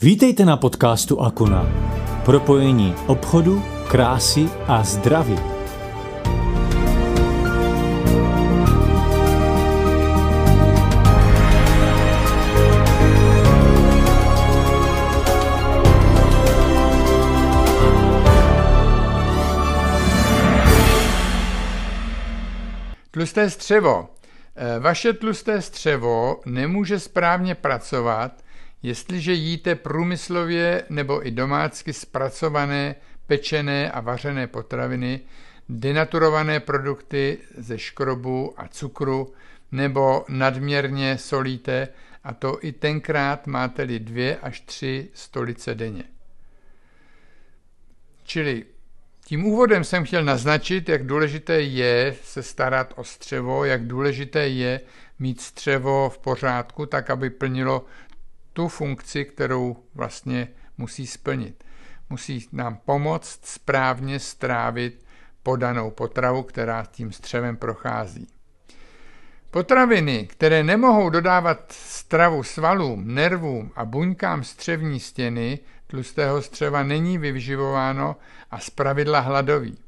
Vítejte na podcastu Akuna. Propojení obchodu, krásy a zdraví. Tlusté střevo. Eh, vaše tlusté střevo nemůže správně pracovat, jestliže jíte průmyslově nebo i domácky zpracované, pečené a vařené potraviny, denaturované produkty ze škrobu a cukru nebo nadměrně solíte, a to i tenkrát máte-li dvě až tři stolice denně. Čili tím úvodem jsem chtěl naznačit, jak důležité je se starat o střevo, jak důležité je mít střevo v pořádku, tak aby plnilo tu funkci, kterou vlastně musí splnit. Musí nám pomoct správně strávit podanou potravu, která tím střevem prochází. Potraviny, které nemohou dodávat stravu svalům, nervům a buňkám střevní stěny tlustého střeva, není vyživováno a zpravidla hladový.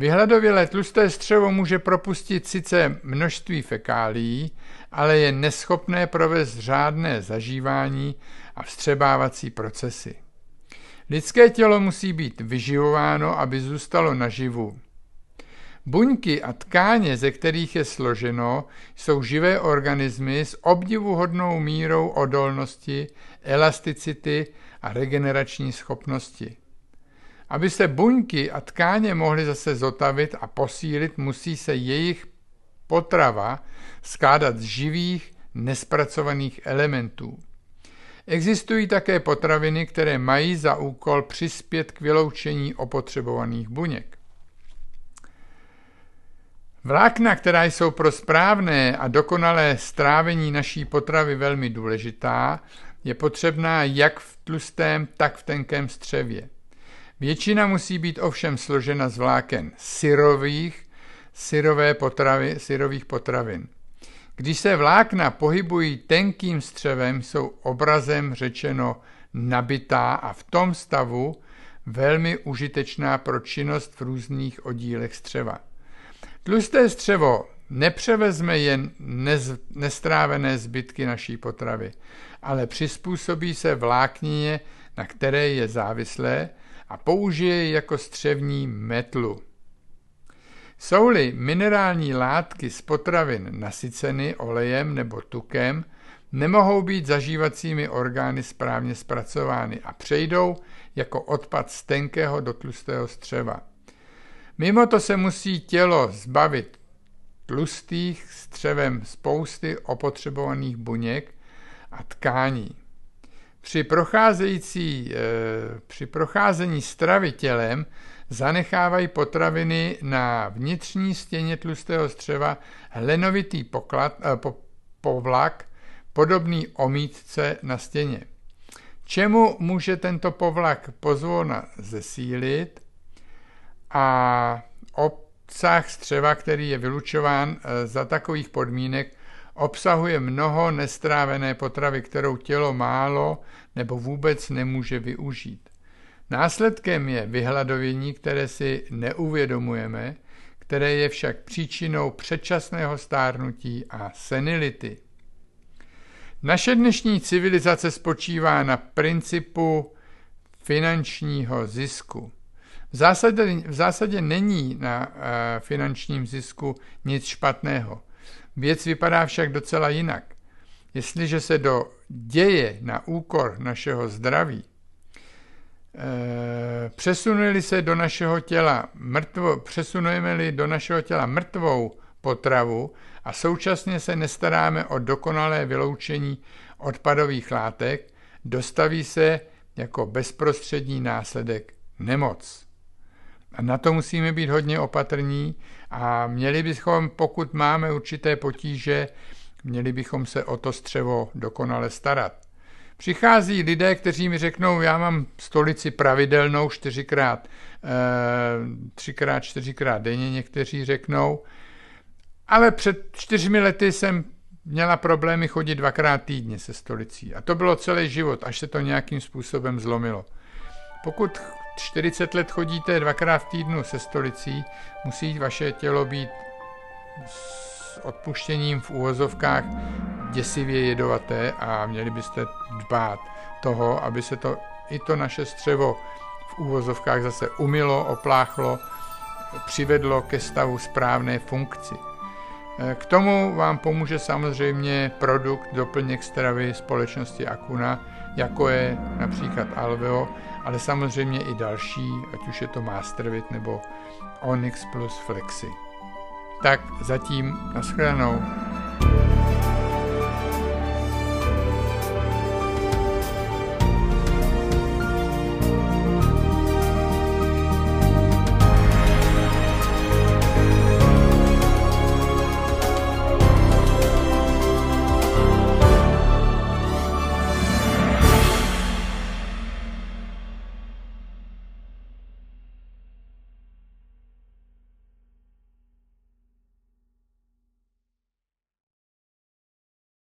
Vyhladovělé tlusté střevo může propustit sice množství fekálií, ale je neschopné provést řádné zažívání a vstřebávací procesy. Lidské tělo musí být vyživováno, aby zůstalo naživu. Buňky a tkáně, ze kterých je složeno, jsou živé organismy s obdivuhodnou mírou odolnosti, elasticity a regenerační schopnosti. Aby se buňky a tkáně mohly zase zotavit a posílit, musí se jejich potrava skládat z živých, nespracovaných elementů. Existují také potraviny, které mají za úkol přispět k vyloučení opotřebovaných buněk. Vlákna, která jsou pro správné a dokonalé strávení naší potravy velmi důležitá, je potřebná jak v tlustém, tak v tenkém střevě. Většina musí být ovšem složena z vláken syrových, syrové potravy, syrových potravin. Když se vlákna pohybují tenkým střevem, jsou obrazem řečeno nabitá a v tom stavu velmi užitečná pro činnost v různých oddílech střeva. Tlusté střevo nepřevezme jen nez, nestrávené zbytky naší potravy, ale přizpůsobí se vláknině, na které je závislé a použije jako střevní metlu. Jsou-li minerální látky z potravin nasyceny olejem nebo tukem, nemohou být zažívacími orgány správně zpracovány a přejdou jako odpad z tenkého do tlustého střeva. Mimo to se musí tělo zbavit tlustých střevem spousty opotřebovaných buněk a tkání. Při, procházející, e, při procházení stravy tělem zanechávají potraviny na vnitřní stěně tlustého střeva hlenovitý poklad, e, po, povlak, podobný omítce na stěně. Čemu může tento povlak pozvolna zesílit a obsah střeva, který je vylučován e, za takových podmínek, obsahuje mnoho nestrávené potravy, kterou tělo málo nebo vůbec nemůže využít. Následkem je vyhladovění, které si neuvědomujeme, které je však příčinou předčasného stárnutí a senility. Naše dnešní civilizace spočívá na principu finančního zisku. V zásadě, v zásadě není na uh, finančním zisku nic špatného. Věc vypadá však docela jinak. Jestliže se do děje na úkor našeho zdraví, eh, přesunuli se do našeho těla mrtvo, přesunujeme-li do našeho těla mrtvou potravu a současně se nestaráme o dokonalé vyloučení odpadových látek, dostaví se jako bezprostřední následek nemoc. Na to musíme být hodně opatrní a měli bychom, pokud máme určité potíže, měli bychom se o to střevo dokonale starat. Přichází lidé, kteří mi řeknou, já mám stolici pravidelnou čtyřikrát, eh, třikrát, čtyřikrát denně, někteří řeknou, ale před čtyřmi lety jsem měla problémy chodit dvakrát týdně se stolicí. A to bylo celý život, až se to nějakým způsobem zlomilo. Pokud 40 let chodíte dvakrát v týdnu se stolicí, musí vaše tělo být s odpuštěním v úvozovkách děsivě jedovaté a měli byste dbát toho, aby se to i to naše střevo v úvozovkách zase umilo, opláchlo, přivedlo ke stavu správné funkci. K tomu vám pomůže samozřejmě produkt doplněk stravy společnosti Akuna, jako je například Alveo, ale samozřejmě i další, ať už je to Mastervit nebo Onyx plus Flexi. Tak zatím nashledanou.